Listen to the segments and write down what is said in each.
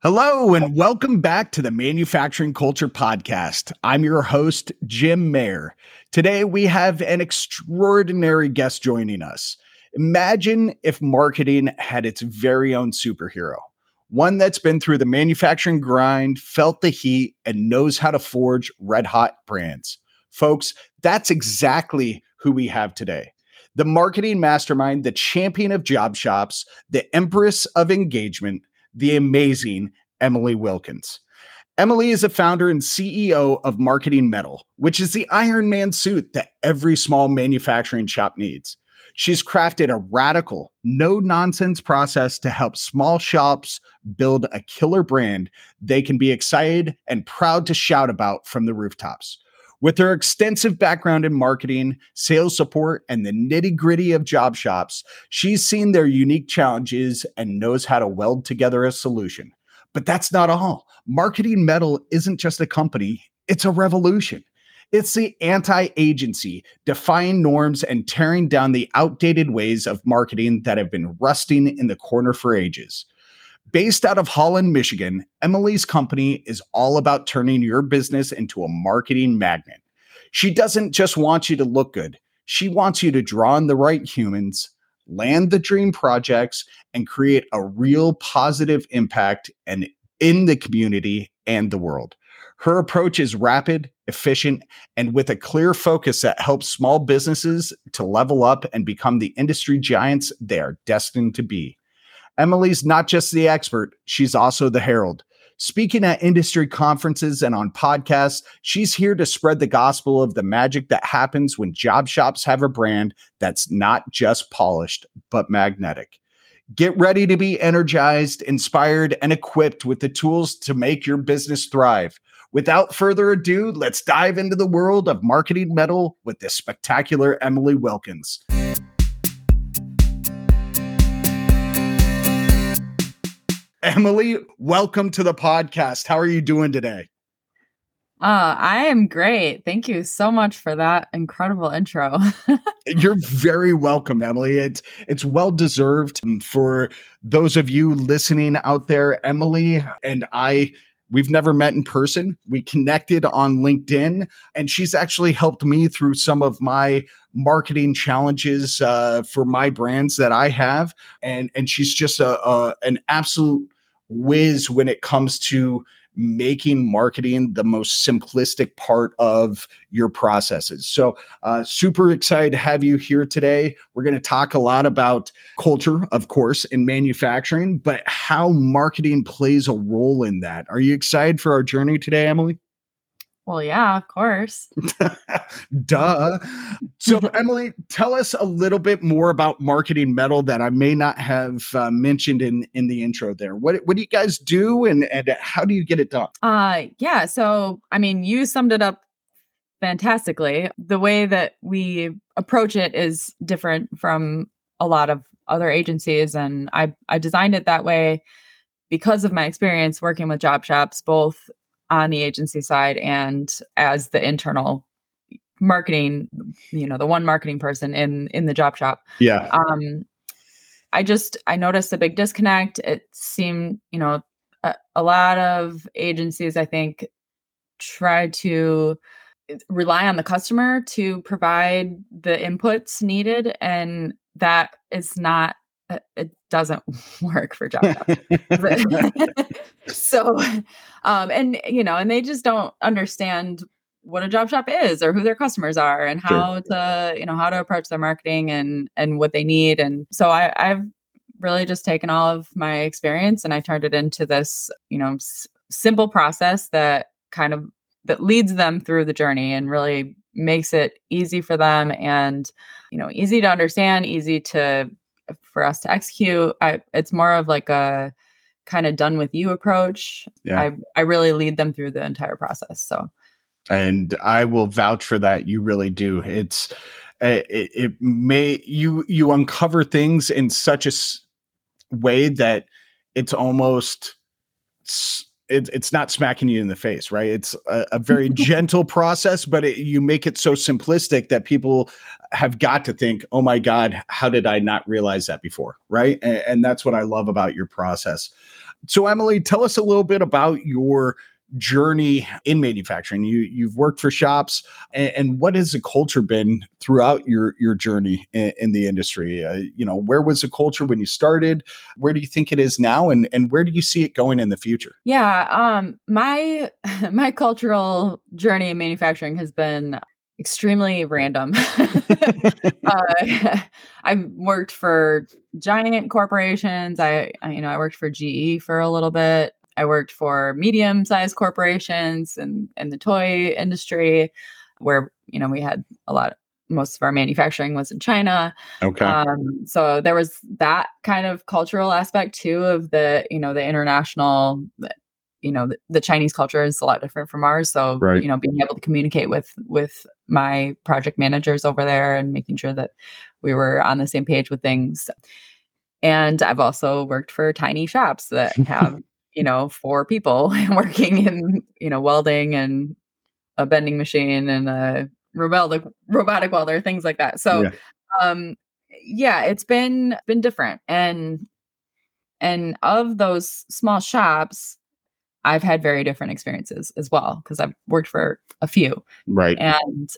Hello, and welcome back to the Manufacturing Culture Podcast. I'm your host, Jim Mayer. Today, we have an extraordinary guest joining us. Imagine if marketing had its very own superhero, one that's been through the manufacturing grind, felt the heat, and knows how to forge red hot brands. Folks, that's exactly who we have today. The marketing mastermind, the champion of job shops, the empress of engagement, the amazing Emily Wilkins. Emily is a founder and CEO of Marketing Metal, which is the Iron Man suit that every small manufacturing shop needs. She's crafted a radical, no nonsense process to help small shops build a killer brand they can be excited and proud to shout about from the rooftops. With her extensive background in marketing, sales support, and the nitty gritty of job shops, she's seen their unique challenges and knows how to weld together a solution. But that's not all. Marketing Metal isn't just a company, it's a revolution. It's the anti agency, defying norms and tearing down the outdated ways of marketing that have been rusting in the corner for ages. Based out of Holland, Michigan, Emily's company is all about turning your business into a marketing magnet. She doesn't just want you to look good, she wants you to draw in the right humans, land the dream projects, and create a real positive impact and in the community and the world. Her approach is rapid, efficient, and with a clear focus that helps small businesses to level up and become the industry giants they are destined to be. Emily's not just the expert, she's also the herald. Speaking at industry conferences and on podcasts, she's here to spread the gospel of the magic that happens when job shops have a brand that's not just polished, but magnetic. Get ready to be energized, inspired, and equipped with the tools to make your business thrive. Without further ado, let's dive into the world of marketing metal with this spectacular Emily Wilkins. Emily, welcome to the podcast. How are you doing today? Uh, I am great. Thank you so much for that incredible intro. You're very welcome, Emily. It's it's well deserved for those of you listening out there. Emily and I We've never met in person. We connected on LinkedIn, and she's actually helped me through some of my marketing challenges uh, for my brands that I have. And and she's just a, a an absolute whiz when it comes to making marketing the most simplistic part of your processes. So, uh, super excited to have you here today. We're going to talk a lot about culture, of course, in manufacturing, but how marketing plays a role in that. Are you excited for our journey today, Emily? Well, yeah, of course. Duh. So, Emily, tell us a little bit more about Marketing Metal that I may not have uh, mentioned in in the intro. There, what what do you guys do, and and how do you get it done? Uh, yeah. So, I mean, you summed it up fantastically. The way that we approach it is different from a lot of other agencies, and I I designed it that way because of my experience working with job shops, both on the agency side and as the internal marketing you know the one marketing person in in the job shop. Yeah. Um i just i noticed a big disconnect. It seemed you know a, a lot of agencies i think try to rely on the customer to provide the inputs needed and that is not it doesn't work for job so um and you know and they just don't understand what a job shop is or who their customers are and how sure. to you know how to approach their marketing and and what they need and so i i've really just taken all of my experience and i turned it into this you know s- simple process that kind of that leads them through the journey and really makes it easy for them and you know easy to understand easy to for us to execute. I, it's more of like a kind of done with you approach. Yeah. I, I really lead them through the entire process. So, and I will vouch for that. You really do. It's, eh, it, it may, you, you uncover things in such a way that it's almost, it, it's not smacking you in the face, right? It's a, a very gentle process, but it, you make it so simplistic that people have got to think, oh my God, how did I not realize that before? Right. And, and that's what I love about your process. So, Emily, tell us a little bit about your journey in manufacturing. You you've worked for shops, and, and what has the culture been throughout your your journey in, in the industry? Uh, you know, where was the culture when you started? Where do you think it is now, and and where do you see it going in the future? Yeah, um, my my cultural journey in manufacturing has been extremely random. uh, I've worked for giant corporations. I, I, you know, I worked for GE for a little bit. I worked for medium-sized corporations and in the toy industry, where you know we had a lot. Most of our manufacturing was in China. Okay. Um, so there was that kind of cultural aspect too of the you know the international you know the, the, chinese culture is a lot different from ours so right. you know being able to communicate with with my project managers over there and making sure that we were on the same page with things and i've also worked for tiny shops that have you know four people working in you know welding and a bending machine and a robotic robotic welder things like that so yeah. um yeah it's been been different and and of those small shops I've had very different experiences as well because I've worked for a few. Right. And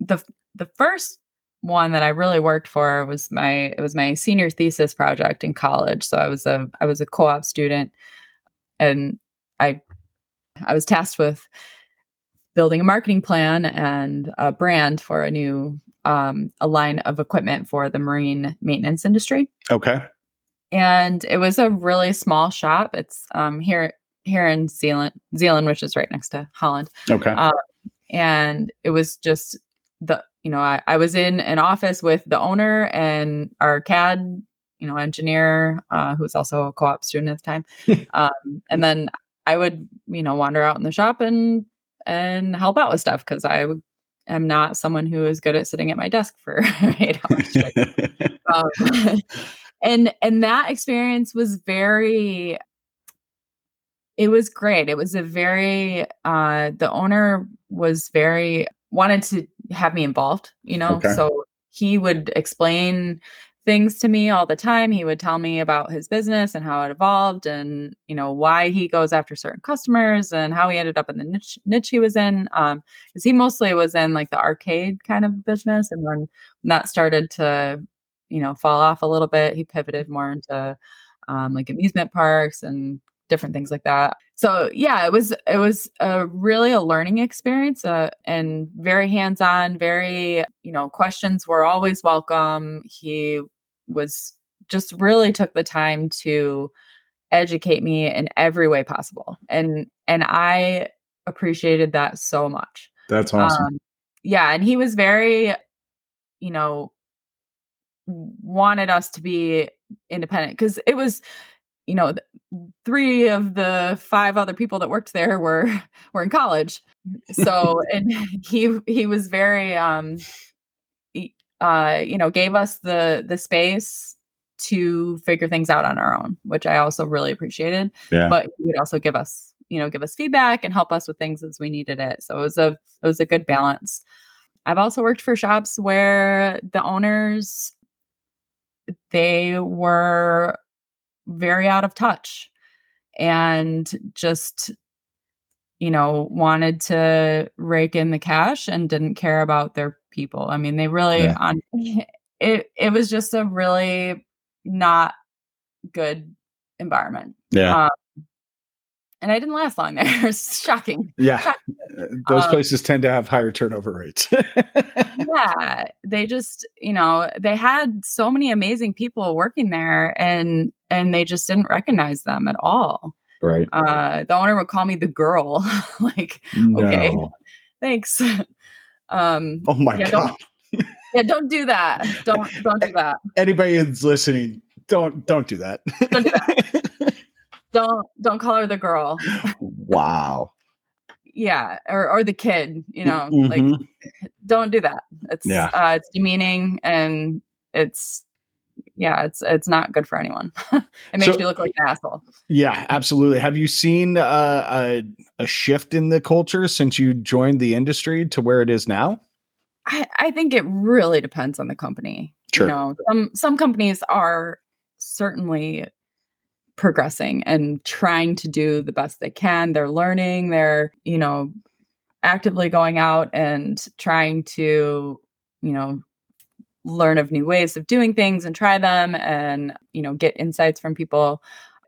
the the first one that I really worked for was my it was my senior thesis project in college. So I was a I was a co-op student and I I was tasked with building a marketing plan and a brand for a new um, a line of equipment for the marine maintenance industry. Okay. And it was a really small shop. It's um, here here in Zeeland, Zeeland, which is right next to Holland. Okay. Um, and it was just the, you know, I, I was in an office with the owner and our CAD, you know, engineer, uh, who was also a co-op student at the time. um, and then I would, you know, wander out in the shop and, and help out with stuff because I am not someone who is good at sitting at my desk for eight hours. um, and and that experience was very it was great. It was a very uh the owner was very wanted to have me involved, you know. Okay. So he would explain things to me all the time. He would tell me about his business and how it evolved and, you know, why he goes after certain customers and how he ended up in the niche, niche he was in. Um, because he mostly was in like the arcade kind of business. And when, that started to, you know, fall off a little bit, he pivoted more into um, like amusement parks and different things like that. So yeah, it was it was a really a learning experience uh, and very hands on. Very you know questions were always welcome. He was just really took the time to educate me in every way possible, and and I appreciated that so much. That's awesome. Um, yeah, and he was very, you know, wanted us to be independent because it was you know three of the five other people that worked there were were in college so and he he was very um uh you know gave us the the space to figure things out on our own which i also really appreciated. Yeah. but he would also give us you know give us feedback and help us with things as we needed it. So it was a it was a good balance. I've also worked for shops where the owners they were very out of touch and just you know wanted to rake in the cash and didn't care about their people i mean they really yeah. on it it was just a really not good environment yeah um, and I didn't last long there. it's shocking. Yeah. Shocking. Uh, those um, places tend to have higher turnover rates. yeah. They just, you know, they had so many amazing people working there and and they just didn't recognize them at all. Right. Uh the owner would call me the girl. like, no. okay. Thanks. Um Oh my yeah, god. Don't, yeah, don't do that. Don't don't do that. Anybody who's listening, don't don't do that. don't do that don't don't call her the girl. wow. yeah, or or the kid, you know, mm-hmm. like don't do that. It's yeah. uh it's demeaning and it's yeah, it's it's not good for anyone. it makes so, you look like an asshole. Yeah, absolutely. Have you seen uh, a a shift in the culture since you joined the industry to where it is now? I, I think it really depends on the company. Sure. You know, some some companies are certainly progressing and trying to do the best they can. They're learning, they're, you know, actively going out and trying to, you know, learn of new ways of doing things and try them and, you know, get insights from people.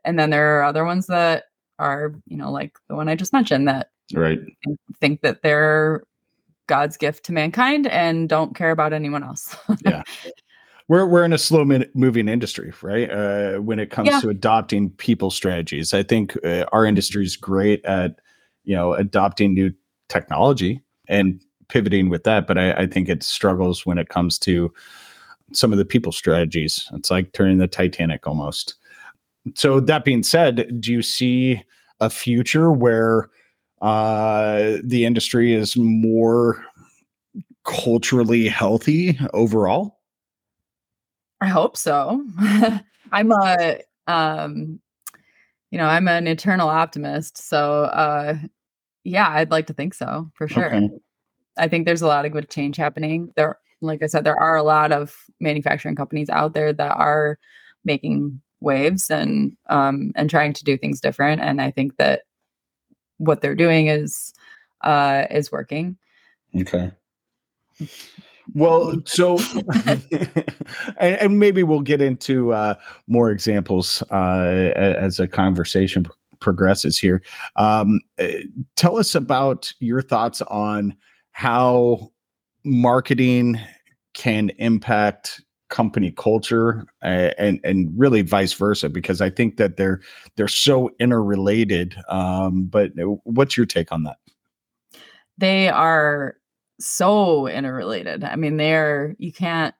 And then there are other ones that are, you know, like the one I just mentioned that right think that they're God's gift to mankind and don't care about anyone else. yeah. We're, we're in a slow moving industry, right? Uh, when it comes yeah. to adopting people strategies, I think uh, our industry is great at, you know, adopting new technology and pivoting with that. But I, I think it struggles when it comes to some of the people strategies. It's like turning the Titanic almost. So that being said, do you see a future where uh, the industry is more culturally healthy overall? I hope so. I'm a um you know, I'm an eternal optimist. So uh yeah, I'd like to think so for sure. Okay. I think there's a lot of good change happening. There like I said, there are a lot of manufacturing companies out there that are making waves and um and trying to do things different. And I think that what they're doing is uh is working. Okay. Well, so and, and, maybe we'll get into uh, more examples uh, as a conversation progresses here. Um, eh, tell us about your thoughts on how marketing can impact company culture uh, and and really vice versa because I think that they're they're so interrelated. Um, but what's your take on that? They are so interrelated. I mean, they're you can't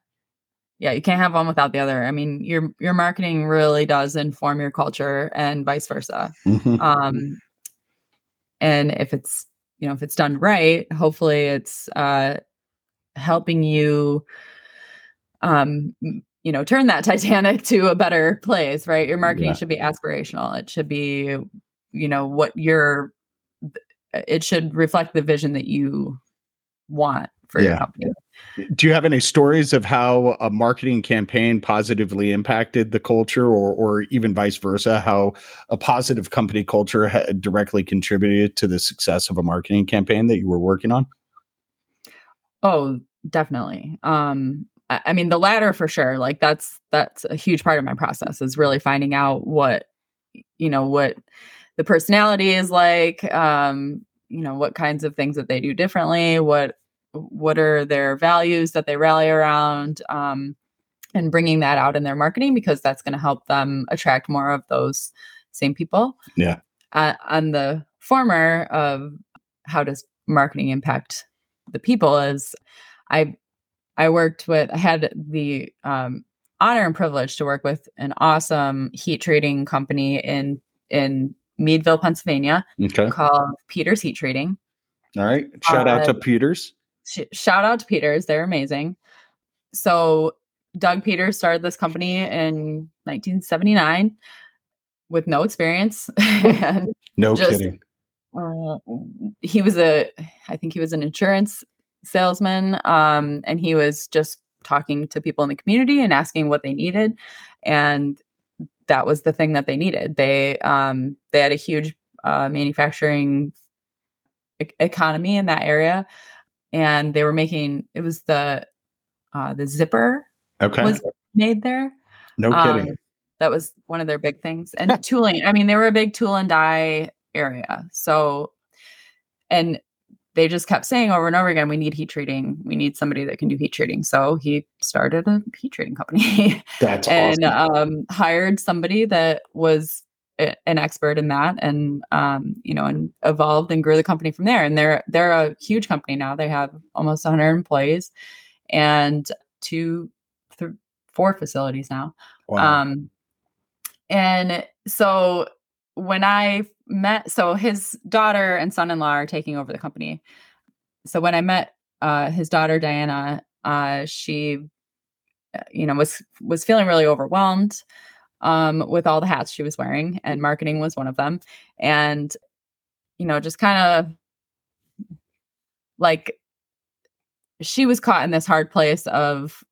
yeah, you can't have one without the other. I mean, your your marketing really does inform your culture and vice versa. Mm-hmm. Um and if it's, you know, if it's done right, hopefully it's uh helping you um you know, turn that Titanic to a better place, right? Your marketing yeah. should be aspirational. It should be, you know, what your it should reflect the vision that you want for yeah. your company. Do you have any stories of how a marketing campaign positively impacted the culture, or, or even vice versa, how a positive company culture had directly contributed to the success of a marketing campaign that you were working on? Oh, definitely. Um, I, I mean, the latter for sure. Like that's that's a huge part of my process is really finding out what you know what the personality is like um you know what kinds of things that they do differently what what are their values that they rally around um, and bringing that out in their marketing because that's going to help them attract more of those same people yeah uh, on the former of how does marketing impact the people is i i worked with i had the um, honor and privilege to work with an awesome heat treating company in in Meadville, Pennsylvania, okay. called Peters Heat Treating. All right. Shout uh, out to uh, Peters. Sh- shout out to Peters. They're amazing. So Doug Peters started this company in 1979 with no experience. no just, kidding. Uh, he was a, I think he was an insurance salesman, um, and he was just talking to people in the community and asking what they needed, and that was the thing that they needed. They um, they had a huge uh, manufacturing e- economy in that area, and they were making it was the uh, the zipper okay was made there. No um, kidding. That was one of their big things, and tooling. I mean, they were a big tool and die area. So, and they just kept saying over and over again, we need heat treating. We need somebody that can do heat treating. So he started a heat treating company. That's and awesome. um, hired somebody that was a, an expert in that, and um, you know, and evolved and grew the company from there. And they're they're a huge company now. They have almost 100 employees and two, th- four facilities now. Wow. Um, and so when I met, so his daughter and son in law are taking over the company. So when I met uh, his daughter Diana, uh, she, uh, you know, was was feeling really overwhelmed um, with all the hats she was wearing, and marketing was one of them. And you know, just kind of like she was caught in this hard place of,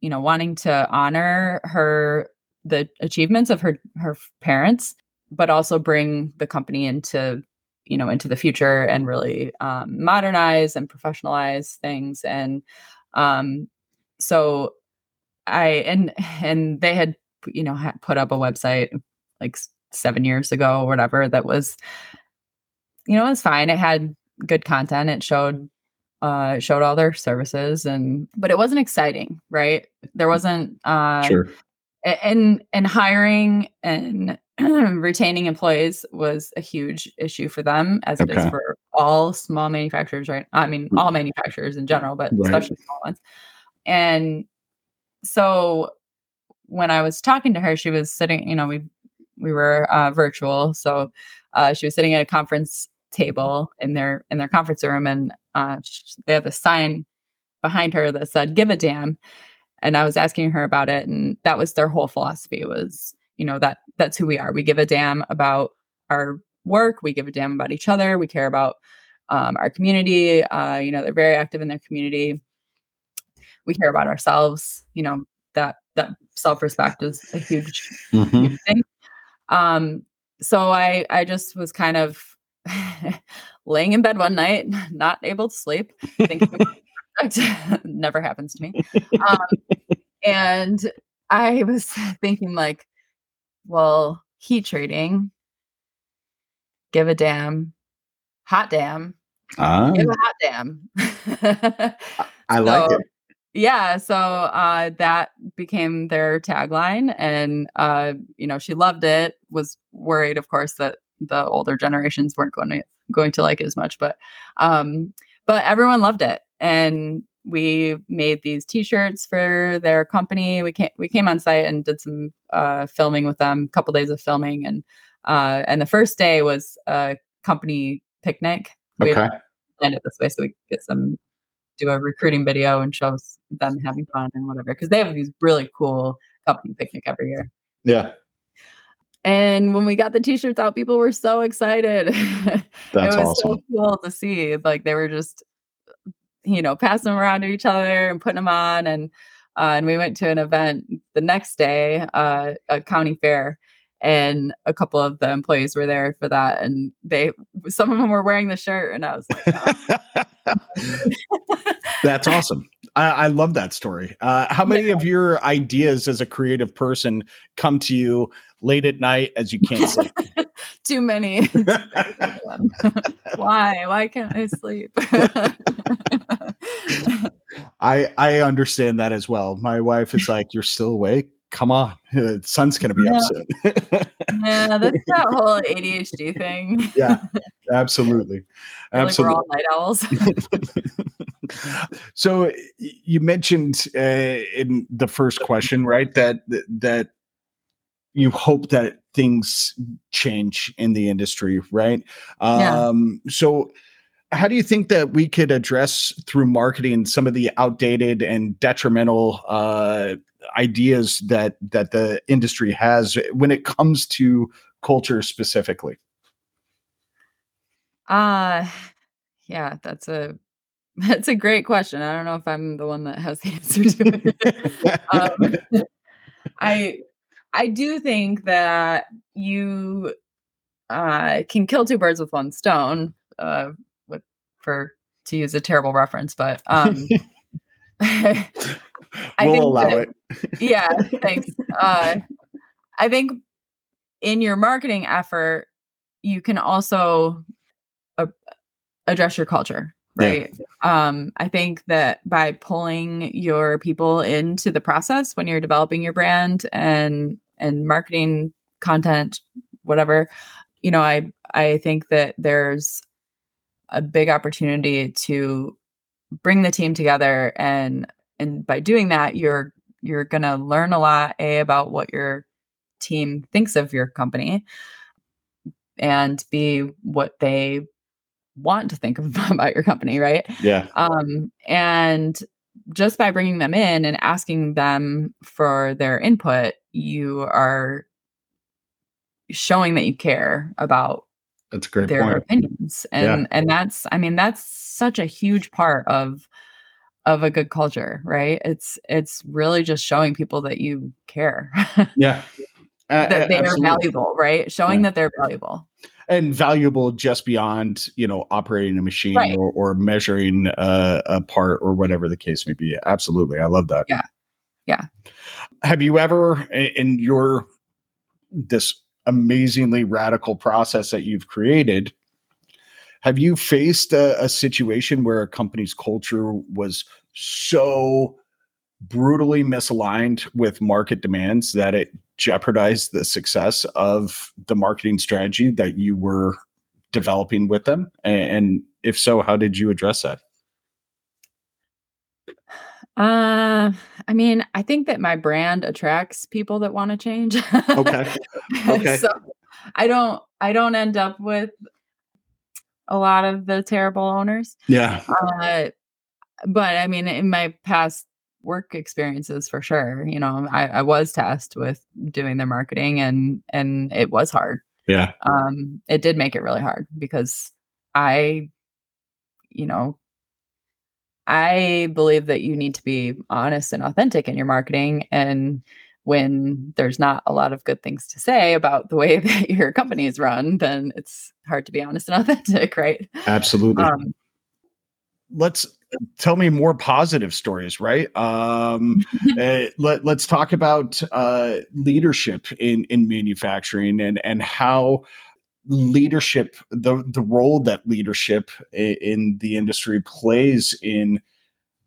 you know, wanting to honor her the achievements of her her parents, but also bring the company into you know into the future and really um, modernize and professionalize things and um, so i and and they had you know had put up a website like seven years ago or whatever that was you know it was fine. It had good content. It showed uh showed all their services and but it wasn't exciting right? There wasn't uh Sure. and and hiring and retaining employees was a huge issue for them as it is for all small manufacturers right? I mean all manufacturers in general but Right. especially small ones. And so when i was talking to her she was sitting you know we we were uh, virtual so uh, she was sitting at a conference table in their in their conference room and uh, sh- they had a sign behind her that said give a damn and i was asking her about it and that was their whole philosophy was you know that that's who we are. We give a damn about our work we give a damn about each other we care about um, our community uh, you know they're very active in their community. We care about ourselves you know that that self-respect is a huge Mhm. huge thing. Um, so I I just was kind of laying in bed one night, not able to sleep. Thinking never happens to me. Um, and I was thinking like, well, heat treating, give a damn, hot damn, Ah, give a hot damn. I like so- it. Yeah so uh that became their tagline and uh you know she loved it was worried of course that the older generations weren't going to going to like it as much but um but everyone loved it. And we made these t-shirts for their company. We came we came on site and did some uh filming with them a couple days of filming and uh and the first day was a company picnic. We Okay. planned it this way so we could get some do a recruiting video and show s- them having fun and whatever because they have these really cool company picnic every year Yeah. and when we got the t-shirts out people were so excited That's it was awesome. so cool to see like they were just you know passing them around to each other and putting them on and uh, and we went to an event the next day uh, a county fair and a couple of the employees were there for that and they some of them were wearing the shirt and i was like oh. That's awesome. I, I love that story. Uh, how many of your ideas as a creative person come to you late at night as you can't sleep? too many why why can't i sleep I I understand that as well. My wife is like, "You're still awake? Come on, the sun's gonna be Yeah. up soon." yeah that's that whole adhd thing yeah, absolutely, feel like we're absolutely. all night owls so you mentioned uh, in the first question, right, that that you hope that things change in the industry, right? Yeah. Um, so how do you think that we could address through marketing some of the outdated and detrimental uh, ideas that that the industry has when it comes to culture specifically? Uh yeah, that's a that's a great question. I don't know if I'm the one that has the answer to it. um, I I do think that you uh, can kill two birds with one stone. Uh, with for to use a terrible reference, but um, I we'll allow that- it. yeah, thanks. Uh, I think in your marketing effort, you can also uh, address your culture, Yeah. right? Um, I think that by pulling your people into the process when you're developing your brand and and marketing content, whatever, you know, I I think that there's a big opportunity to bring the team together and and by doing that you're you're going to learn a lot a about what your team thinks of your company and b what they want to think of about your company right Yeah. um and just by bringing them in and asking them for their input you are showing that you care about That's a great their point. opinions Yeah. and and that's i mean that's such a huge part of of a good culture, right? It's it's really just showing people that you care. yeah. Uh, that they absolutely. are valuable, right? Showing yeah. that they're valuable. And valuable just beyond, you know, operating a machine right. or, or measuring uh, a part or whatever the case may be. Absolutely. I love that. Yeah. Yeah. Have you ever in your this amazingly radical process that you've created, have you faced a, a situation where a company's culture was so brutally misaligned with market demands that it jeopardized the success of the marketing strategy that you were developing with them? And if so, how did you address that? Uh, I mean, I think that my brand attracts people that want to change. okay. Okay. so I don't I don't end up with a lot of the terrible owners. Yeah. Uh, but I mean, in my past work experiences, for sure, you know, I, I was tasked with doing their marketing, and and it was hard. Yeah. Um, it did make it really hard because I, you know, I believe that you need to be honest and authentic in your marketing. And when there's not a lot of good things to say about the way that your company is run, then it's hard to be honest and authentic, right? Absolutely. Um, Let's tell me more positive stories, right? Um, uh, let, let's talk about uh, leadership in, in manufacturing and, and how leadership the the role that leadership in the industry plays in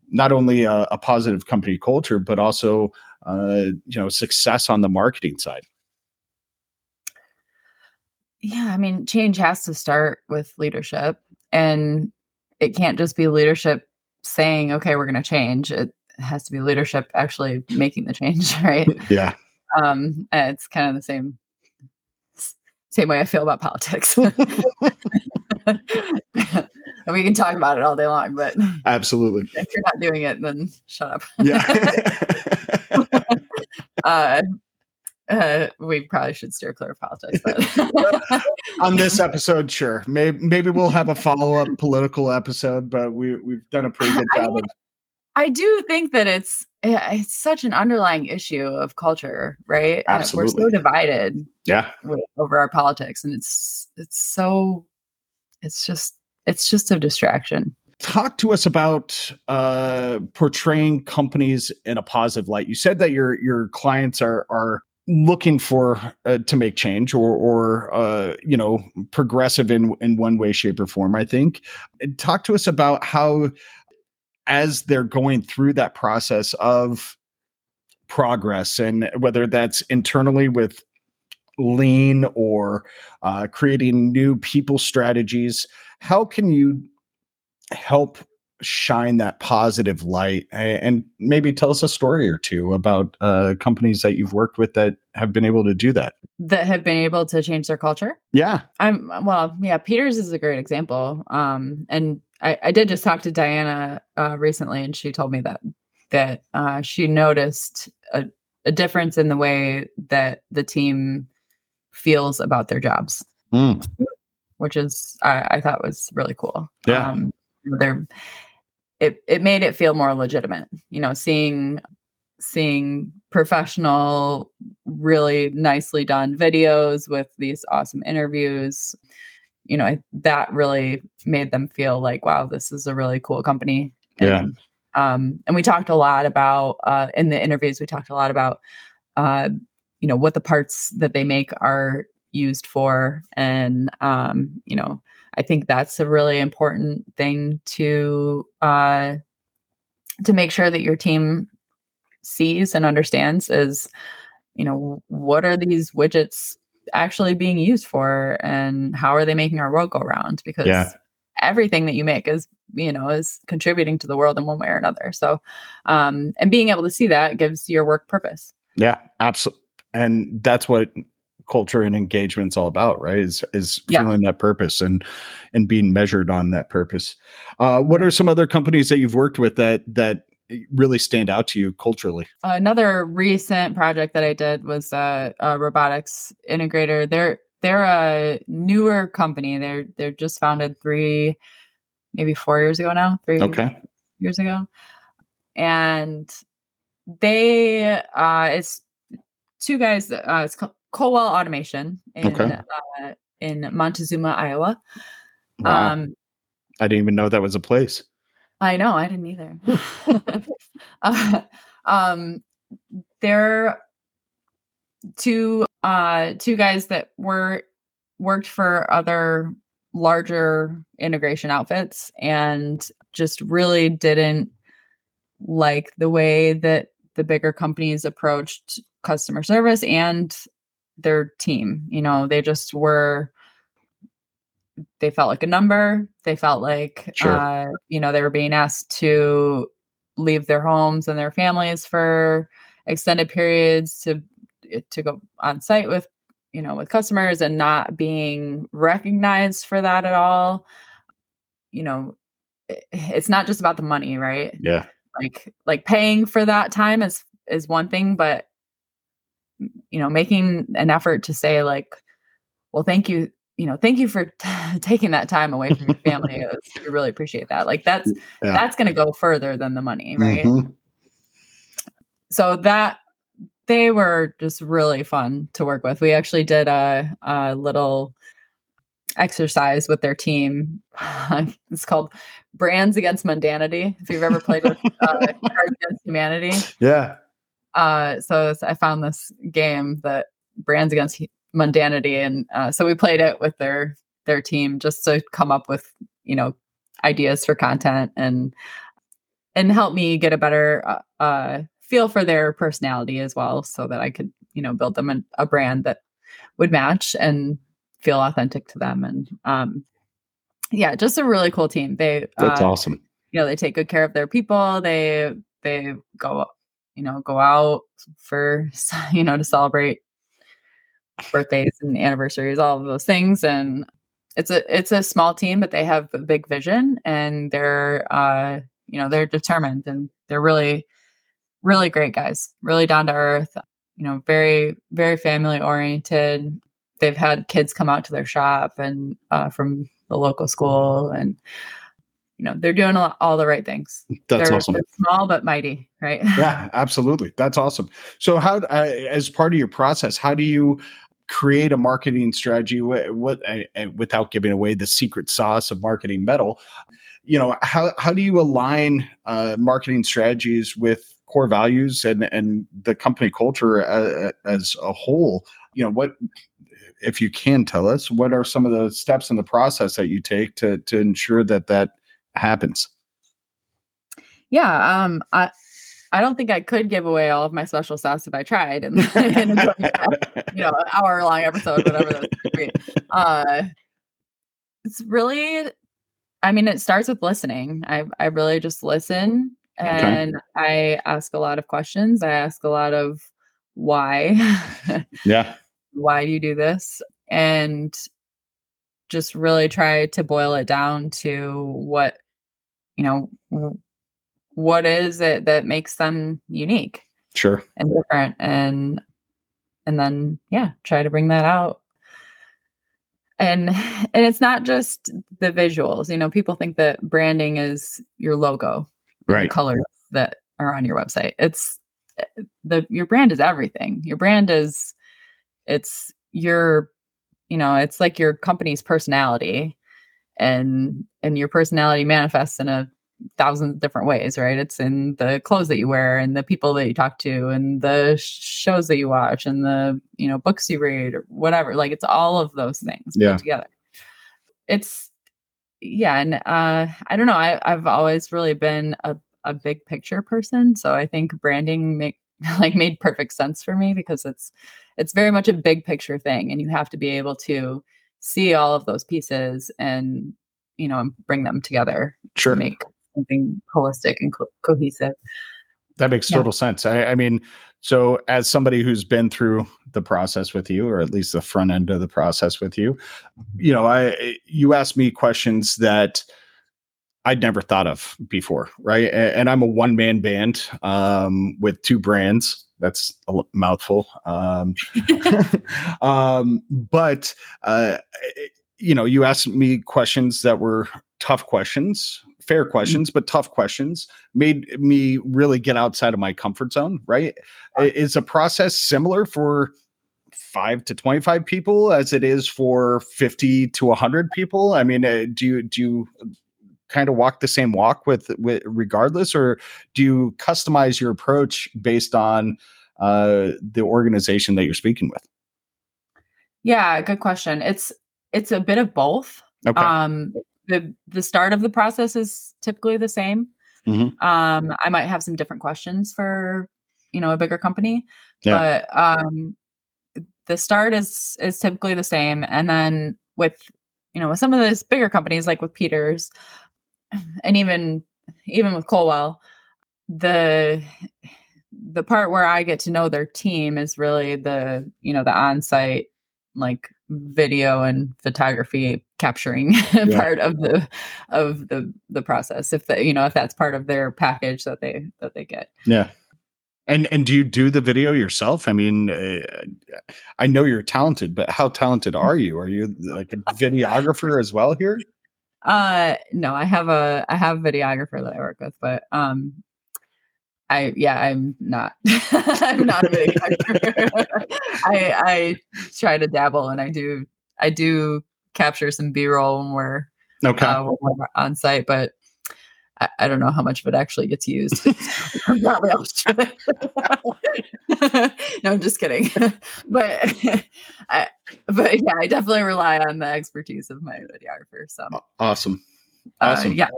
not only a, a positive company culture but also uh, you know success on the marketing side yeah i mean change has to start with leadership and it can't just be leadership saying okay we're going to change it has to be leadership actually making the change right yeah um it's kind of the same same way I feel about politics. and we can talk about it all day long, but absolutely. If you're not doing it, then shut up. Yeah. uh, uh, we probably should steer clear of politics. But on this episode, sure. Maybe maybe we'll have a follow up political episode, but we we've done a pretty good job. I, mean, I do think that it's it's such an underlying issue of culture, right? Absolutely. We're so divided. Yeah. over our politics, and it's it's so it's just it's just a distraction. Talk to us about uh, portraying companies in a positive light. You said that your your clients are are looking for uh, to make change or or uh, you know progressive in in one way shape or form i think talk to us about how as they're going through that process of progress and whether that's internally with lean or uh, creating new people strategies how can you help shine that positive light and maybe tell us a story or two about uh, companies that you've worked with that have been able to do that. That have been able to change their culture? Yeah. I'm well yeah peters is a great example um and I, I did just talk to Diana uh, recently, and she told me that that uh, she noticed a, a, difference in the way that the team feels about their jobs, mm. which is I, I, thought was really cool. Yeah, um, they're it it made it feel more legitimate. You know, seeing seeing professional, really nicely done videos with these awesome interviews you know, that really made them feel like, wow, this is a really cool company. Yeah. um, and we talked a lot about uh, in the interviews, we talked a lot about, uh, you know, what the parts that they make are used for. And, um, you know, I think that's a really important thing to, uh, to make sure that your team sees and understands is, you know, what are these widgets actually being used for and how are they making our world go round because yeah. everything that you make is you know is contributing to the world in one way or another. So um and being able to see that gives your work purpose. Yeah absolutely and that's what culture and engagement's all about right is is feeling yeah. that purpose and and being measured on that purpose uh what are some other companies that you've worked with that that really stand out to you culturally? Another recent project that I did was uh, a robotics integrator. They're they're a newer company. They're they're just founded three, maybe four years ago now. Three okay. years ago. and they uh it's two guys uh it's Colwell Automation in okay. uh, in Montezuma, Iowa. Wow. Um I didn't even know that was a place. I know, I didn't either. uh, um they're two uh two guys that were worked for other larger integration outfits and just really didn't like the way that the bigger companies approached customer service and their team. You know, they just were they felt like a number. They felt like sure. uh, you know, they were being asked to leave their homes and their families for extended periods to to go on site with you know with customers and not being recognized for that at all you know it's not just about the money right yeah like like paying for that time is is one thing but you know making an effort to say like well thank you you know thank you for t- taking that time away from your family we really appreciate that like that's yeah. that's going to go further than the money right mm-hmm. so that they were just really fun to work with we actually did a, a little exercise with their team. it's called Brands Against Mundanity. If you've ever played with uh, Cards Against Humanity, yeah. Uh, so I found this game that Brands Against Mundanity, and uh, so we played it with their their team just to come up with you know ideas for content and and help me get a better uh, uh feel for their personality as well, so that I could you know build them a, a brand that would match and feel authentic to them. And um, yeah, just a really cool team. They that's uh, awesome. You know, they take good care of their people. They they go you know go out for you know to celebrate birthdays and anniversaries, all of those things. And it's a it's a small team, but they have a big vision and they're uh you know they're determined and they're really really great guys, really down to earth. You know, very very family oriented they've had kids come out to their shop and uh, from the local school and you know they're doing lot, all the right things. That's they're, awesome. they're small but mighty right? Yeah absolutely. That's awesome. So how uh, as part of your process how do you create a marketing strategy? What, what uh, without giving away the secret sauce of marketing metal you know how how do you align uh, marketing strategies with core values and and the company culture as, uh, as a whole? You know what if you can tell us, what are some of the steps in the process that you take to to ensure that that happens? Yeah, um, I I don't think I could give away all of my special sauce if I tried, and, and you know, an hour long episode, whatever. Uh, it's really, I mean, it starts with listening. I I really just listen, and okay. I ask a lot of questions. I ask a lot of why. yeah why do you do this? And just really try to boil it down to what, you know, what is it that makes them unique? Sure. And different. And, and then, yeah, try to bring that out and and it's not just the visuals you know people think that branding is your logo right colors that are on your website it's the your brand is everything your brand is it's your you know it's like your company's personality and and your personality manifests in a thousand different ways right it's in the clothes that you wear and the people that you talk to and the shows that you watch and the you know books you read or whatever like it's all of those things yeah. together it's yeah and uh i don't know I, i've always really been a, a big picture person so i think branding make like made perfect sense for me because it's it's very much a big picture thing and you have to be able to see all of those pieces and you know and bring them together sure. to make something holistic and co- cohesive that makes total yeah. sense I, I mean so as somebody who's been through the process with you or at least the front end of the process with you you know i you asked me questions that I'd never thought of before, right? And, I'm a one man band um, with two brands. That's a mouthful. Um, um, but, uh, you know, you asked me questions that were tough questions, fair mm. questions, but tough questions made me really get outside of my comfort zone, right? Is a process similar for five to 25 people as it is for 50 to 100 people? I mean, uh, do you, do you kind of walk the same walk with, with regardless, or do you customize your approach based on uh, the organization that you're speaking with? Yeah, good question. It's it's a bit of both. Okay. Um, the the start of the process is typically the same. Mm-hmm. Um, I might have some different questions for you know a bigger company, yeah. but um, the start is is typically the same. And then with you know with some of those bigger companies like with Peters, and even even with Colwell, the the part where I get to know their team is really the you know the on-site like video and photography capturing yeah. part of the of the the process if the you know if that's part of their package that they that they get. Yeah. And and do you do the video yourself? I mean uh, i know you're talented but how talented are you? Are you like a videographer as well here uh no i have a i have a videographer that i work with but um I yeah, I'm not. I'm not a big I I try to dabble and I do I do capture some B roll when we're okay uh, when we're on site, but I, I, don't know how much of it actually gets used. Probably no, I'm just kidding. but I, but yeah, I definitely rely on the expertise of my videographer. So awesome, awesome. Uh, yeah,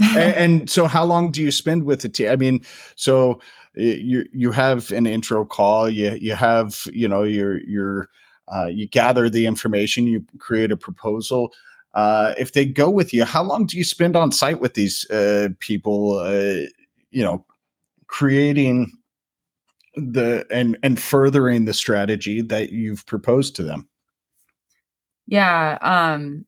and, and, so how long do you spend with the team? I mean, so you you have an intro call, you you have, you know, your your uh, you gather the information, you create a proposal. Uh, if they go with you, how long do you spend on site with these uh, people? Uh, you know, creating the and and furthering the strategy that you've proposed to them. Yeah, um,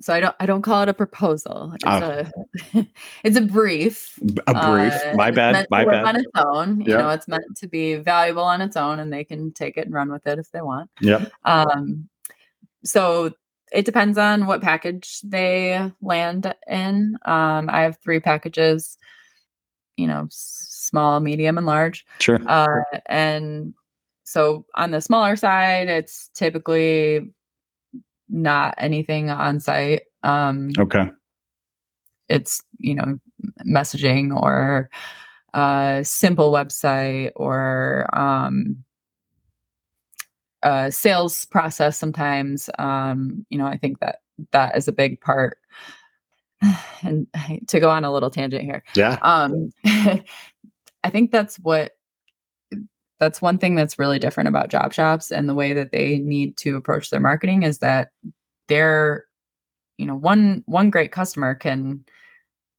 so I don't I don't call it a proposal. It's uh, a it's a brief. A brief. Uh, My bad. My bad. On its own, you know, it's meant to be valuable on its own, and they can take it and run with it if they want. Yeah. Um. So it depends on what package they land in. Um. I have three packages. You know, small, medium, and large. Sure. Uh. And so on the smaller side, it's typically not anything on site. Um, okay. It's, you know, messaging or a simple website or um, a sales process sometimes. Um, you know, I think that that is a big part. And to go on a little tangent here. Yeah. Um, I think that's what that's one thing that's really different about job shops and the way that they need to approach their marketing is that they're you know one one great customer can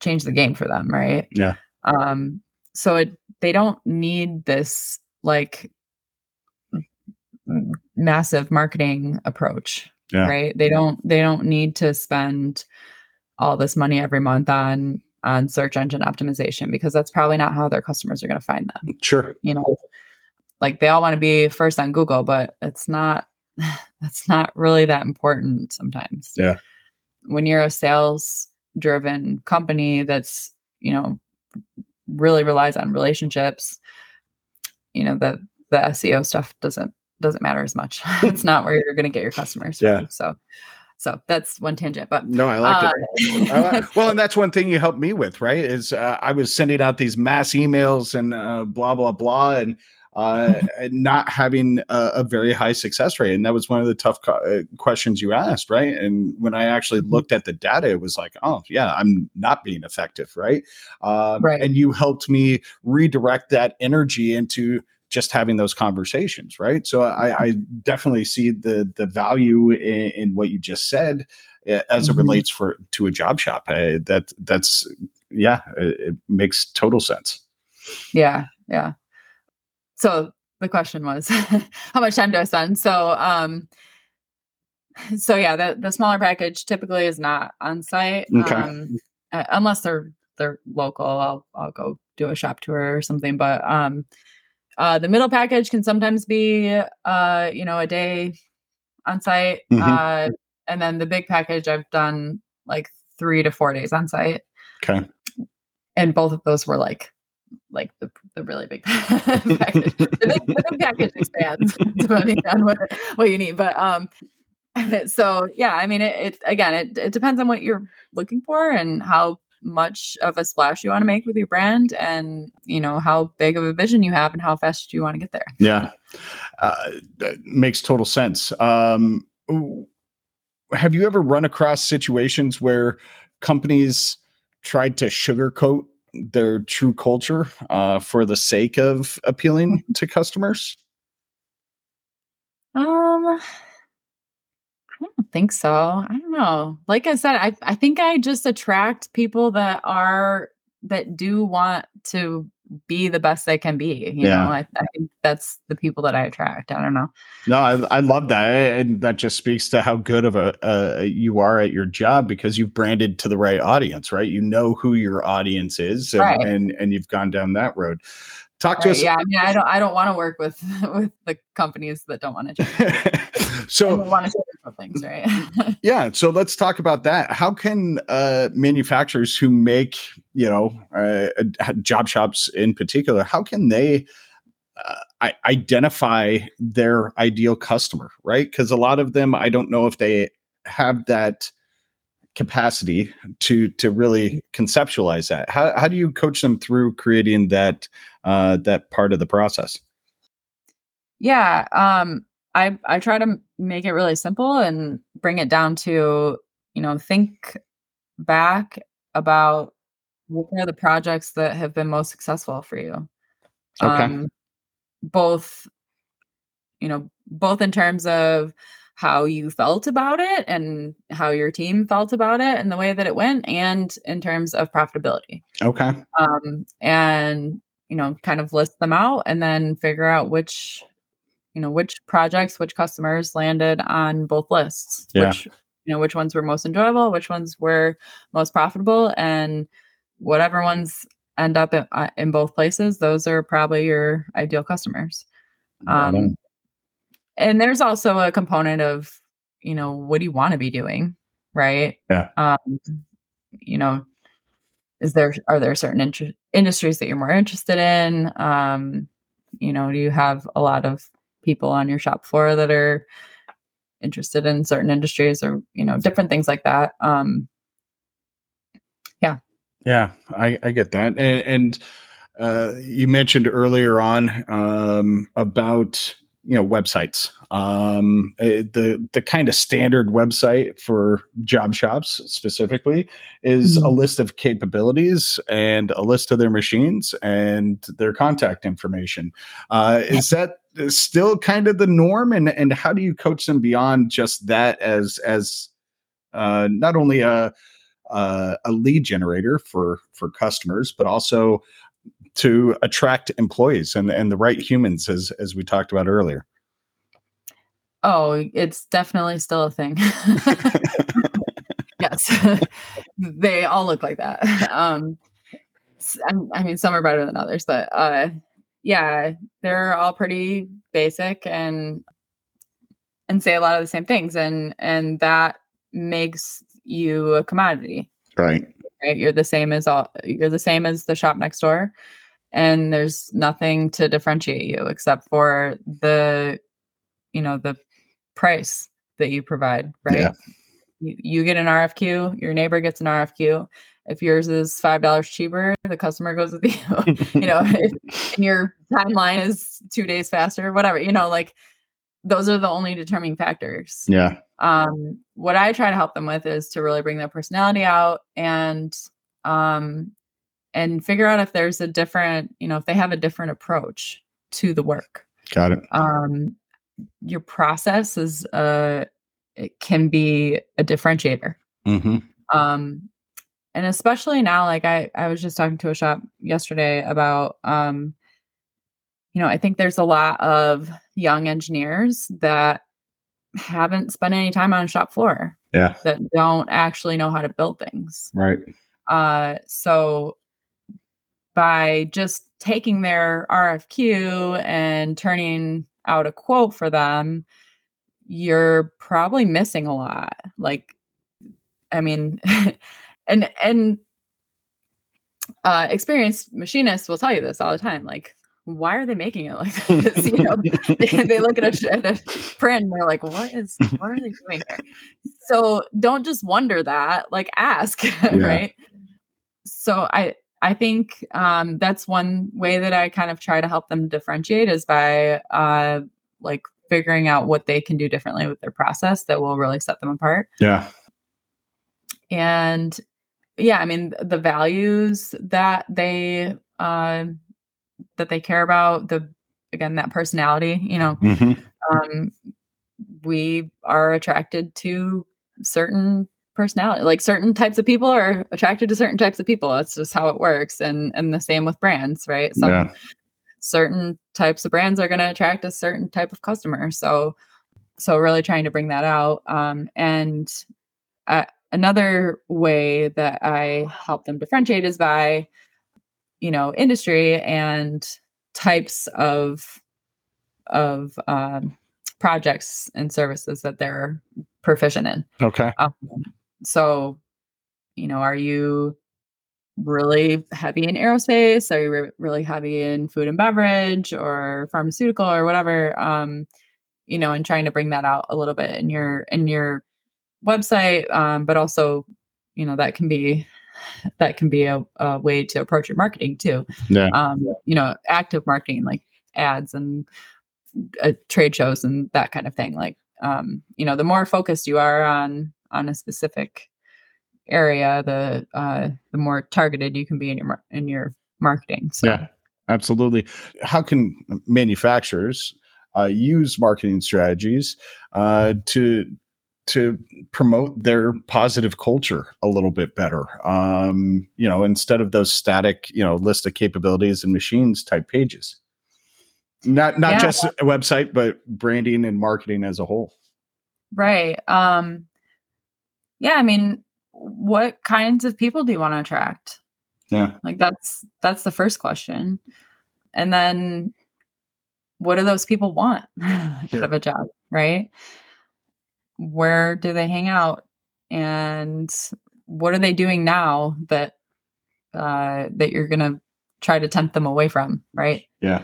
change the game for them right yeah um so it they don't need this like massive marketing approach yeah. right they don't they don't need to spend all this money every month on on search engine optimization because that's probably not how their customers are going to find them sure you know like they all want to be first on Google, but it's not that's not really that important sometimes. Yeah. When you're a sales driven company that's, you know, really relies on relationships, you know, the the SEO stuff doesn't doesn't matter as much. it's not where you're going to get your customers. Yeah. From. So so that's one tangent, but no, I like uh, it. I like, well, and that's one thing you helped me with, right? Is uh, I was sending out these mass emails and uh, blah blah blah, and uh, not having a, a, very high success rate. And that was one of the tough co- uh, questions you asked, right? And when I actually mm-hmm. looked at the data, it was like, oh, yeah, I'm not being effective, right? Um, right. And you helped me redirect that energy into just having those conversations, right? So I, I definitely see the the value in, in what you just said uh, as mm-hmm. it relates for to a job shop. Uh, that that's yeah, it, it makes total sense. Yeah, yeah so the question was how much time do I spend? So um so yeah, the the smaller package typically is not on site. Okay. Um uh, unless they're they're local, I'll I'll go do a shop tour or something. But um uh the middle package can sometimes be uh, you know, a day on site. Mm-hmm. Uh and then the big package I've done like three to four days on site. Okay. And both of those were like like the, the really big package. the, big, the big package expands depending on what, what you need. But um so yeah, I mean it, it again it, it depends on what you're looking for and how much of a splash you want to make with your brand and you know how big of a vision you have and how fast you want to get there. Yeah. Uh, makes total sense. Um, have you ever run across situations where companies tried to sugarcoat their true culture uh, for the sake of appealing to customers? Um I don't think so. I don't know. Like I said, I, I think I just attract people that are that do want to be the best they can be. You yeah. know, I, I, think that's the people that I attract. I don't know. No, I, I love that, and that just speaks to how good of a uh, you are at your job because you've branded to the right audience, right? You know who your audience is, and right. and, and you've gone down that road. Talk to right, us. Yeah, I mean, I don't, I don't want to work with with the companies that don't want to. so want to say things, right? yeah. So let's talk about that. How can uh, manufacturers who make, you know, uh, job shops in particular, how can they uh, identify their ideal customer, right? Because a lot of them, I don't know if they have that capacity to to really conceptualize that how, how do you coach them through creating that uh that part of the process yeah um i i try to make it really simple and bring it down to you know think back about what are the projects that have been most successful for you. Okay. Um, both you know both in terms of how you felt about it and how your team felt about it and the way that it went and in terms of profitability. Okay. Um and you know kind of list them out and then figure out which you know which projects which customers landed on both lists yeah. which you know which ones were most enjoyable which ones were most profitable and whatever ones end up in, uh, in both places those are probably your ideal customers. Um, and there's also a component of you know what do you want to be doing right? Yeah. Um you know is there are there certain inter- industries that you're more interested in? Um you know do you have a lot of people on your shop floor that are interested in certain industries or you know different things like that um yeah. Yeah i i get that and, and uh you mentioned earlier on um about you know websites um eh, the the kind of standard website for job shops specifically is mm-hmm. a list of capabilities and a list of their machines and their contact information. Uh is that still kind of the norm and and how do you coach them beyond just that as as uh not only a uh, a lead generator for for customers but also to attract employees and, and the right humans as as we talked about earlier? Oh it's definitely still a thing. Yes. They all look like that. Um i mean some are better than others but uh yeah they're all pretty basic and and say a lot of the same things and and that makes you a commodity. Right. Right? You're the same as all you're the same as the shop next door and there's nothing to differentiate you except for the you know the price that you provide right? Yeah. you, you get an rfq your neighbor gets an rfq if yours is five dollars cheaper the customer goes with you you know if, and your timeline is two days faster whatever you know like those are the only determining factors yeah um what i try to help them with is to really bring their personality out and um and figure out if there's a different, you know, if they have a different approach to the work. Got it. Um, your process is uh it can be a differentiator. Mm-hmm. Um, and especially now, like I I was just talking to a shop yesterday about um, you know, I think there's a lot of young engineers that haven't spent any time on a shop floor. Yeah. That don't actually know how to build things. Right. Uh, so by just taking their RFQ and turning out a quote for them, you're probably missing a lot. Like, I mean, and and uh experienced machinists will tell you this all the time like why are they making it like this? You know they, they look at a, at a print and they're like what is what are they doing here? So don't just wonder that like ask yeah. right? So i i think um that's one way that i kind of try to help them differentiate is by uh like figuring out what they can do differently with their process that will really set them apart. Yeah. And yeah i mean the values that they uh that they care about the again that personality you know mm-hmm. um we are attracted to certain personality like certain types of people are attracted to certain types of people that's just how it works and and the same with brands right some yeah. certain types of brands are going to attract a certain type of customer so so really trying to bring that out um and uh, another way that i help them differentiate is by you know industry and types of of um, projects and services that they're proficient in. Okay. Um, so you know are you really heavy in aerospace? Are you re- really heavy in food and beverage or pharmaceutical or whatever? Um you know and trying to bring that out a little bit in your in your website um but also you know that can be that can be a, a way to approach your marketing too. Yeah. Um, you know, active marketing like ads and uh, trade shows and that kind of thing. Like, um, you know, the more focused you are on on a specific area, the uh, the more targeted you can be in your in your marketing. So. Yeah, absolutely. How can manufacturers uh, use marketing strategies uh, to to promote their positive culture a little bit better. Um, you know, instead of those static, you know, list of capabilities and machines type pages. Not not yeah. just a website, but branding and marketing as a whole. Right. Um yeah, I mean, what kinds of people do you want to attract? Yeah. Like that's that's the first question. And then what do those people want out of a job, right? Where do they hang out? And what are they doing now that uh that you're gonna try to tempt them away from right? Yeah.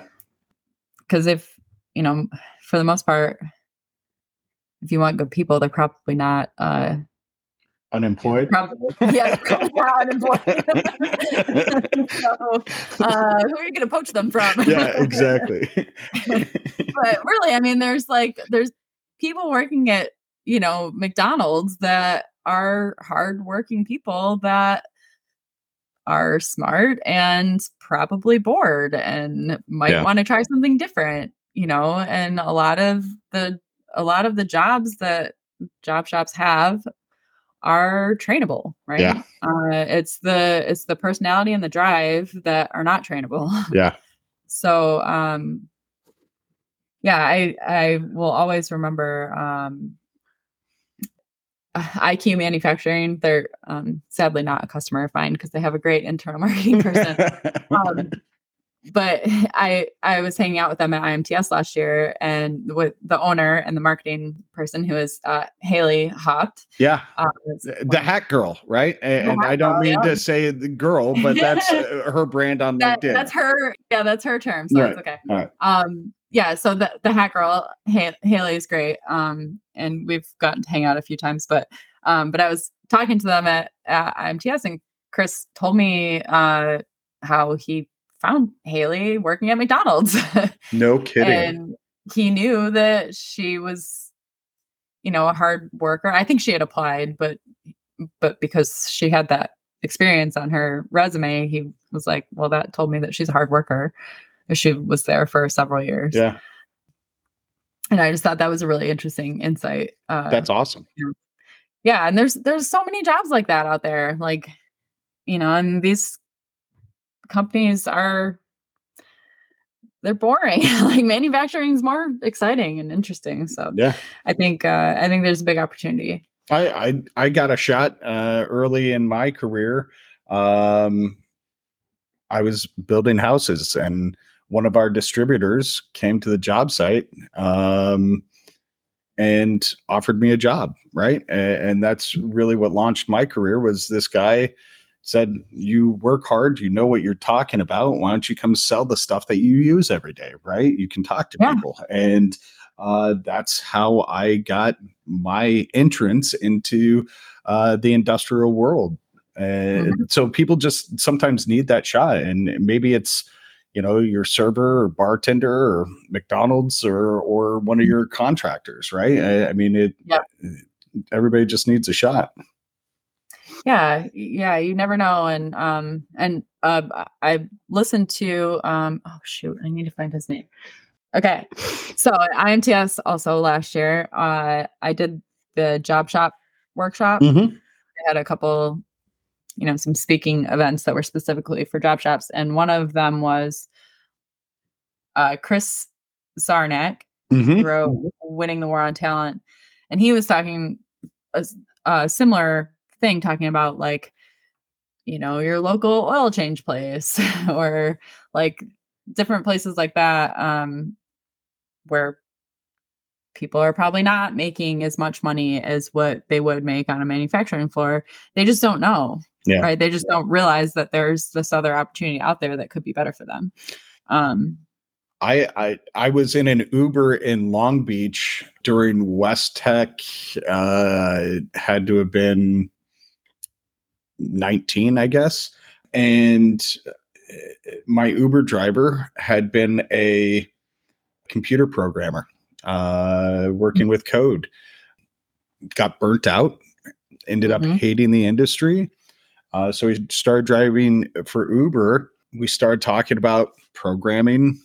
Because if you know for the most part if you want good people they're probably not uh unemployed? probably yeah not unemployed. So uh who are you gonna poach them from? Yeah exactly. But really i mean there's like there's people working at you know, McDonald's that are hardworking people that are smart and probably bored and might yeah. want to try something different, you know, and a lot of the a lot of the jobs that job shops have are trainable, right? Yeah. Uh, it's the it's the personality and the drive that are not trainable. Yeah. so um yeah, I I will always remember um IQ Manufacturing, they're um, sadly not a customer of mine because they have a great internal marketing person. um, but I I was hanging out with them at IMTS last year, and with the owner and the marketing person who is uh, Haley Hopt. Yeah, uh, the Hat Girl, right? And, and I don't girl, mean yeah. to say the girl, but that's uh, her brand on that, LinkedIn. That's her. Yeah, that's her term. So right. it's okay. Right. Um, yeah, so the the Hat Girl Haley is great. Um, and we've gotten to hang out a few times, but um, but I was talking to them at, at IMTS, and Chris told me uh how he found Haley working at McDonald's. no kidding. and he knew that she was, you know, a hard worker. I think she had applied, but but because she had that experience on her resume, he was like, "Well, that told me that she's a hard worker." She was there for several years. Yeah. And I just thought that was a really interesting insight. Uh, That's awesome. Yeah, and there's there's so many jobs like that out there. Like, you know, and these companies are they're boring. like manufacturing is more exciting and interesting. So yeah, I think uh, I think there's a big opportunity. I I, I got a shot uh, early in my career. Um, I was building houses, and one of our distributors came to the job site. Um, and offered me a job right and, and that's really what launched my career was this guy said you work hard you know what you're talking about why don't you come sell the stuff that you use every day right? You can talk to Yeah. people. And uh, that's how i got my entrance into uh, the industrial world. And so people just sometimes need that shot and maybe it's you know your server or bartender or mcdonald's or or one of your contractors right? I, I mean it Yeah. everybody just needs a shot yeah yeah you never know and um and uh i listened to um oh shoot i need to find his name okay so at imts also last year uh i did the job shop workshop Mm-hmm. I had a couple you know some speaking events that were specifically for job shops and one of them was uh chris czarnik Mm-hmm. who wrote winning the war on talent and he was talking a similar thing talking about like you know your local oil change place or like different places like that um where people are probably not making as much money as what they would make on a manufacturing floor they just don't know Yeah. right they just don't realize that there's this other opportunity out there that could be better for them um I, I I was in an Uber in Long Beach during WESTEC. Uh, it had to have been nineteen, I guess, and uh, my Uber driver had been a computer programmer, uh, working with code. Got burnt out, ended up Mhm. hating the industry. Uh, so he started driving for Uber. We started talking about programming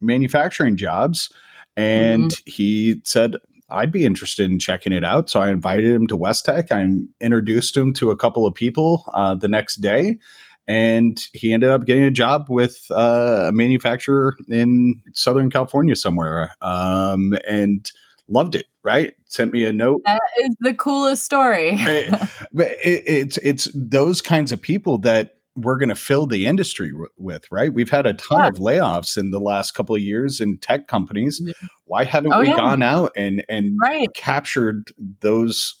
manufacturing jobs. And he said, I'd be interested in checking it out. So I invited him to WESTEC. I introduced him to a couple of people uh, the next day. And he ended up getting a job with uh, a manufacturer in Southern California somewhere um, and loved it, right? Sent me a note that is the coolest story but it, it's it's those kinds of people that we're going to fill the industry w- with, right? We've had a ton Yeah. of layoffs in the last couple of years in tech companies. Mhm. Why haven't Oh, we yeah. gone out and and right captured those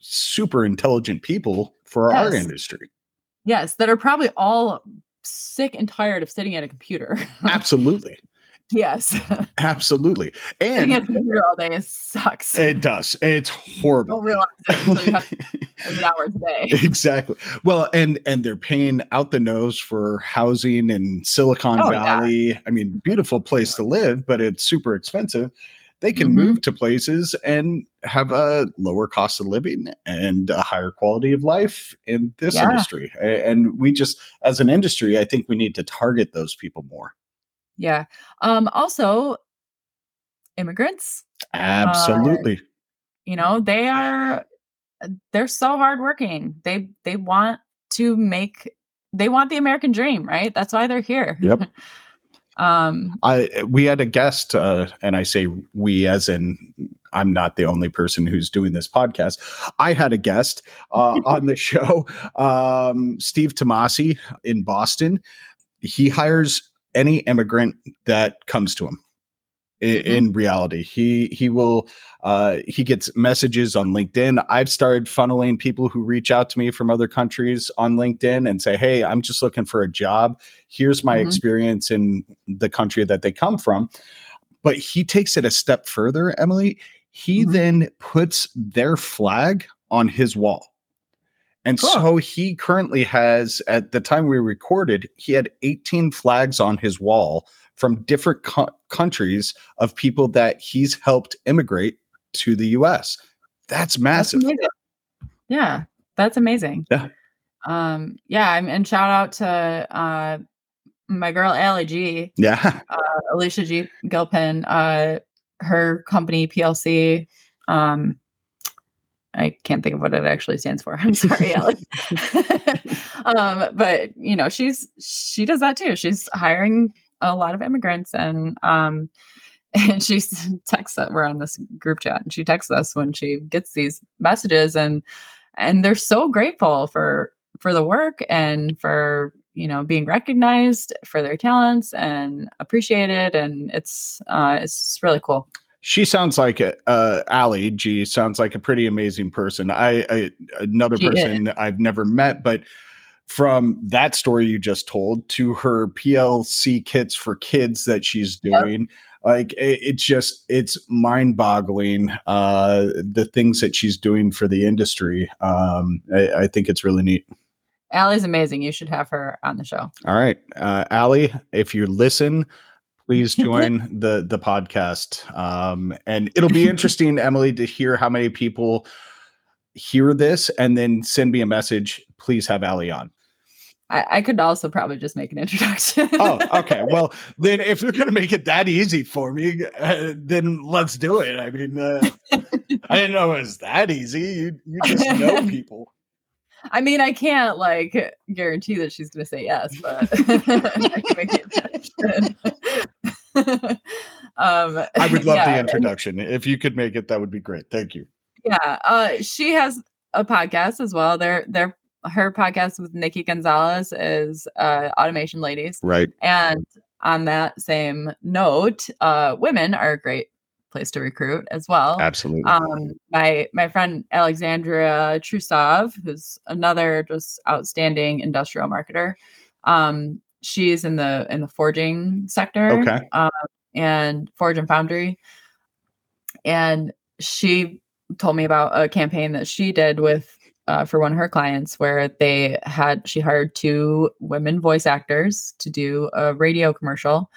super intelligent people for our industry? Yes, that are probably all sick and tired of sitting at a computer. Absolutely, yes. absolutely, and all day sucks. it does. It's horrible. Realize it have a day. exactly well and and they're paying out the nose for housing in silicon Oh, yeah. valley i mean beautiful place to live but it's super expensive they can Mhm. move to places and have a lower cost of living and a higher quality of life in this Yeah. industry and we just as an industry i think we need to target those people more Yeah. Um, also, immigrants, absolutely you know, they are they're so hardworking. They they want to make they want the American dream, right? That's why they're here. Yep. um I we had a guest, uh, and I say we as in I'm not the only person who's doing this podcast. I had a guest uh, on the show, um, Steve Tomasi in Boston. He hires any immigrant that comes to him. Mhm. In reality, he he will uh, he gets messages on LinkedIn. I've started funneling people who reach out to me from other countries on LinkedIn and say, "Hey, I'm just looking for a job. Here's my Mhm. experience in the country that they come from." But he takes it a step further, Emily. He Mhm. then puts their flag on his wall. And so he currently has, at the time we recorded, he had 18 flags on his wall from different co- countries of people that he's helped immigrate to the US. That's that's massive. amazing. Yeah, that's amazing. Yeah. Um, yeah, and- and shout out to uh my girl Allie G. Yeah. Alicia G. Gilpin, uh, her company PLC. Um, I can't think of what it actually stands for. I'm sorry, Allie. um, but you know, she's she does that too. She's hiring a lot of immigrants, and um, and she texts that we're on this group chat, and she texts us when she gets these messages, and and they're so grateful for for the work and for you know being recognized for their talents and appreciated and it's uh it's really cool she sounds like a, uh Allie G sounds like a pretty amazing person. I, I another She person I've never met, but from that story you just told to her PLC kits for kids that she's Yep. doing, like it, it's just it's mind-boggling uh the things that she's doing for the industry. Um I, I think it's really neat. Allie's amazing. You should have her on the show. All right. Uh Allie, if you listen, please join the the podcast. Um and it'll be interesting emily to hear how many people hear this and then send me a message please have Allie on. I, I could also probably just make an introduction. oh okay. Well then if you're gonna make it that easy for me uh, then let's do it. I mean uh, i didn't know it was that easy. You, you just know people I mean, I can't like guarantee that she's going to say yes, but I can make the introduction. um, i would love yeah, the introduction. If you could make it that would be great. Thank you. Yeah, uh, she has a podcast as well. Their their her podcast with Nikki Gonzales is uh, Automation Ladies, right. And on that same note, uh, women are a great place to recruit as well. absolutely Um, my my friend Alexandria Trusov, who's another just outstanding industrial marketer. Um, she's in the in the forging sector, Okay. um, and forge and foundry, and she told me about a campaign that she did with uh, for one of her clients where they had she hired two women voice actors to do a radio commercial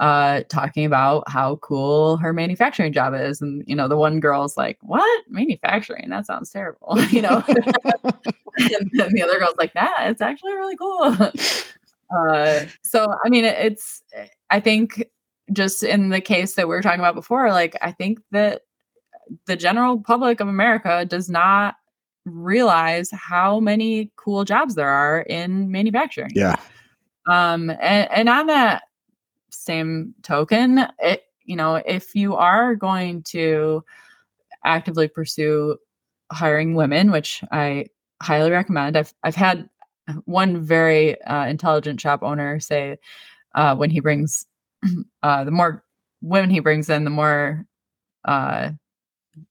uh talking about how cool her manufacturing job is. And you know the one girl's like what? Manufacturing? That sounds terrible you know? And then the other girl's like nah it's actually really cool. Uh so i mean it- it's i think just in the case that we were talking about before like i think that the general public of america does not realize how many cool jobs there are in manufacturing. Yeah. Um and, and on that same token it you know if you are going to actively pursue hiring women which i highly recommend i've i've had one very uh, intelligent shop owner say uh, when he brings uh, the more women he brings in the more uh,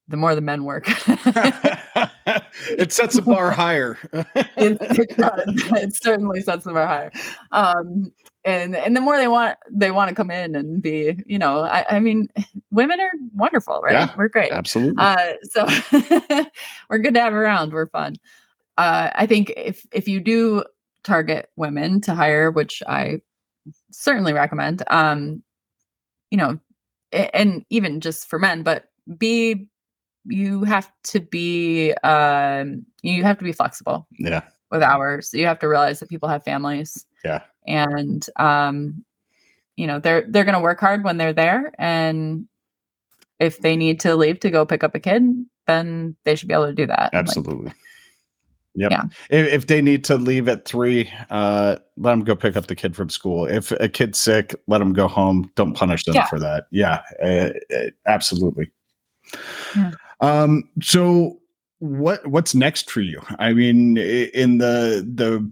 the more the men work it sets the bar higher it, it, does. It certainly sets them higher. Um, and and the more they want they want to come in and be, you know, I, I mean, women are wonderful, right? Yeah, We're great. absolutely Uh, so we're good to have around. We're fun. Uh, I think if if you do target women to hire, which I certainly recommend, um, you know, and even just for men, but be you have to be um you have to be flexible yeah with hours. You have to realize that people have families. Yeah. And um, you know, they're they're gonna work hard when they're there. And if they need to leave to go pick up a kid, then they should be able to do that. Like, absolutely yep Yeah. if, if they need to leave at three uh let them go pick up the kid from school if a kid's sick let them go home don't punish them Yeah. for that yeah uh, absolutely Yeah. um so what what's next for you i mean in the the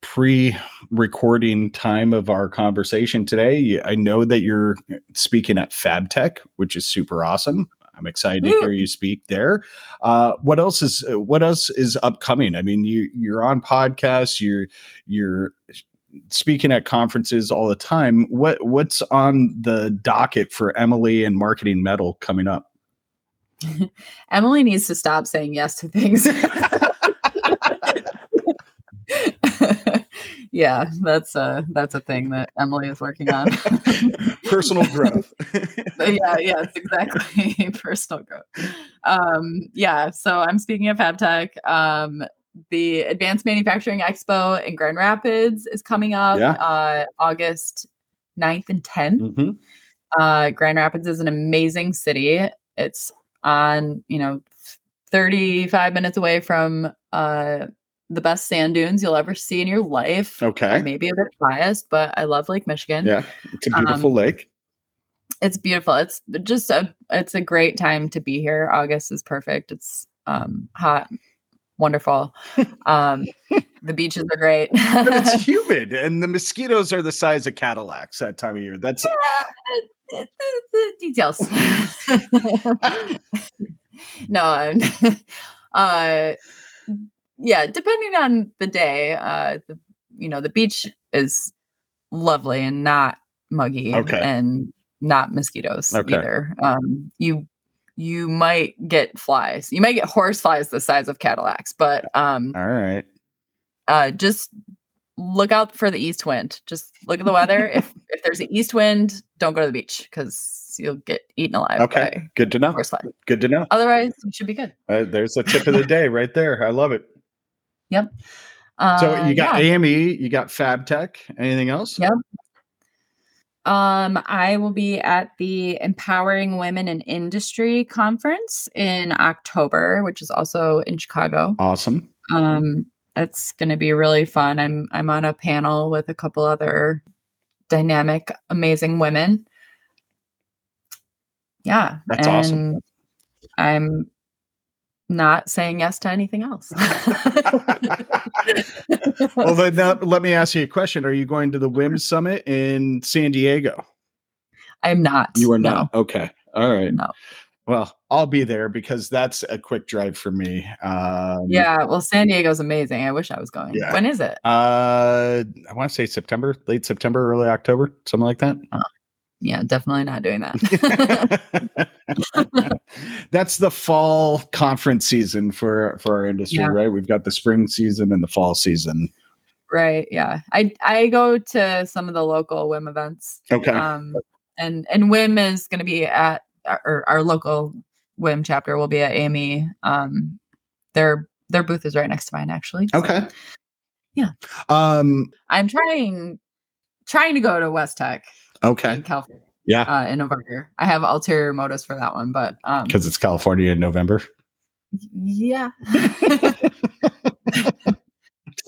pre-recording time of our conversation today. I know that you're speaking at fabtech which is super awesome. I'm excited to hear you speak there. Uh, what else is what else is upcoming? I mean you you're on podcasts you're you're speaking at conferences all the time. What what's on the docket for emily and marketing metal coming up? Emily needs to stop saying yes to things. yeah, that's a that's a thing that Emily is working on. personal growth yeah, yes, exactly. Personal growth. Um, yeah, so I'm speaking of FabTech. Um, the Advanced Manufacturing Expo in Grand Rapids is coming up Yeah. uh, August 9th and 10th. Mhm. Uh, Grand Rapids is an amazing city. It's on, you know, 35 minutes away from uh, the best sand dunes you'll ever see in your life. okay Maybe a bit biased, but I love Lake Michigan yeah it's a beautiful Um, lake it's beautiful it's just a it's a great time to be here august is perfect it's um hot wonderful um The beaches are great. but it's humid, and the mosquitoes are the size of Cadillacs that time of year. That's the details. no, uh, yeah, depending on the day, uh, the, you know, the beach is lovely and not muggy Okay. and not mosquitoes Okay. either. Um, you you might get flies. You might get horse flies the size of Cadillacs, but um, all right. uh, just look out for the east wind. Just look at the weather. if if there's an east wind, don't go to the beach because you'll get eaten alive Okay, good to know. horse flies. Good to know. Otherwise, you should be good. Uh, there's a tip of the day right there. I love it. Uh, So you got yeah. AME, you got FabTech. Anything else? Yep. Um, I will be at the Empowering Women in Industry conference in October, which is also in Chicago. Awesome. Um, it's going to be really fun. I'm I'm on a panel with a couple other dynamic, amazing women. Yeah, That's awesome. I'm not saying yes to anything else. well, then now, let me ask you a question. Are you going to the WIM Summit in San Diego? I'm not. You are no, not. Okay. All right. No. Well, I'll be there because that's a quick drive for me. Um, Yeah, well, San Diego's amazing. I wish I was going. Yeah. When is it? Uh, I want to say September, late September, early October, something like that. Yeah, definitely not doing that. That's the fall conference season for for our industry, Yeah. right? We've got the spring season and the fall season. right. Yeah. I I go to some of the local WIM events. Okay. Um and and WIM is gonna be at our, our local WIM chapter will be at Amy. Um their their booth is right next to mine actually. So okay. Yeah. Um. I'm trying trying to go to WESTEC Okay. in California Yeah. uh in November. I have ulterior motives for that one, but um Because it's California in November. Yeah.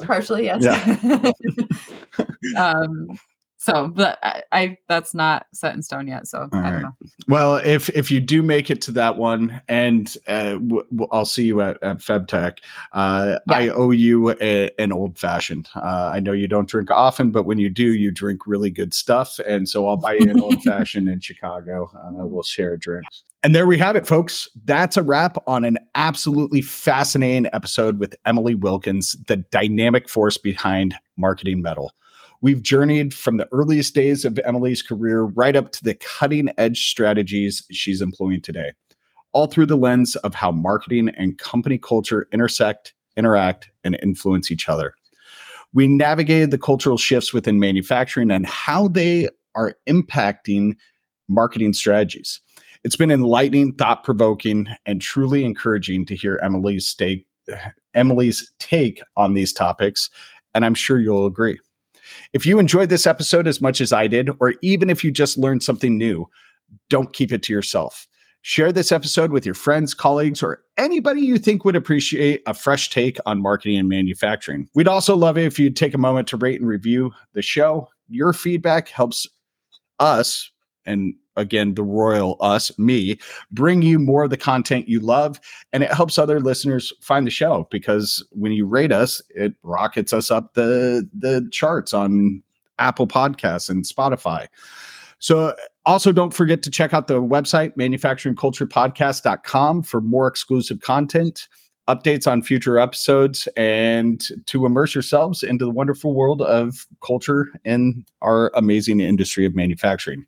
Partially, yes. um, so, but I, I, that's not set in stone yet. So I right. don't know. Well, if if you do make it to that one, and uh, w- w- I'll see you at, at FabTech, uh, Yeah. I owe you a, an old fashioned. Uh, I know you don't drink often, but when you do, you drink really good stuff, and so I'll buy you an old fashioned in Chicago. Uh, we'll share a drink. And there we have it, folks. That's a wrap on an absolutely fascinating episode with Emily Wilkins, the dynamic force behind marketing metal. We've journeyed from the earliest days of Emily's career right up to the cutting edge strategies she's employing today, all through the lens of how marketing and company culture intersect, interact, and influence each other. We navigated the cultural shifts within manufacturing and how they are impacting marketing strategies. It's been enlightening, thought provoking, and truly encouraging to hear Emily's take, Emily's take on these topics, and I'm sure you'll agree. If you enjoyed this episode as much as I did, or even if you just learned something new, don't keep it to yourself. Share this episode with your friends, colleagues, or anybody you think would appreciate a fresh take on marketing and manufacturing. We'd also love it if you'd take a moment to rate and review the show. Your feedback helps us, and again, the royal us, me, bring you more of the content you love. And it helps other listeners find the show because when you rate us, it rockets us up the, the charts on Apple Podcasts and Spotify. So also don't forget to check out the website, manufacturingculturepodcast.com for more exclusive content, updates on future episodes, and to immerse yourselves into the wonderful world of culture in our amazing industry of manufacturing.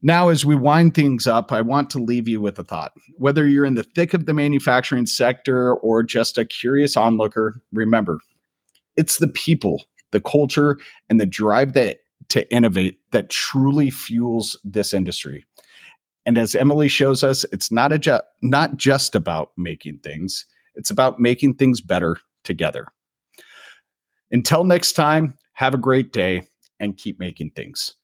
Now, as we wind things up, I want to leave you with a thought. Whether you're in the thick of the manufacturing sector or just a curious onlooker, remember it's the people, the culture, and the drive that to innovate that truly fuels this industry. And as Emily shows us, it's not a ju- not just about making things; it's about making things better together. Until next time, have a great day and keep making things.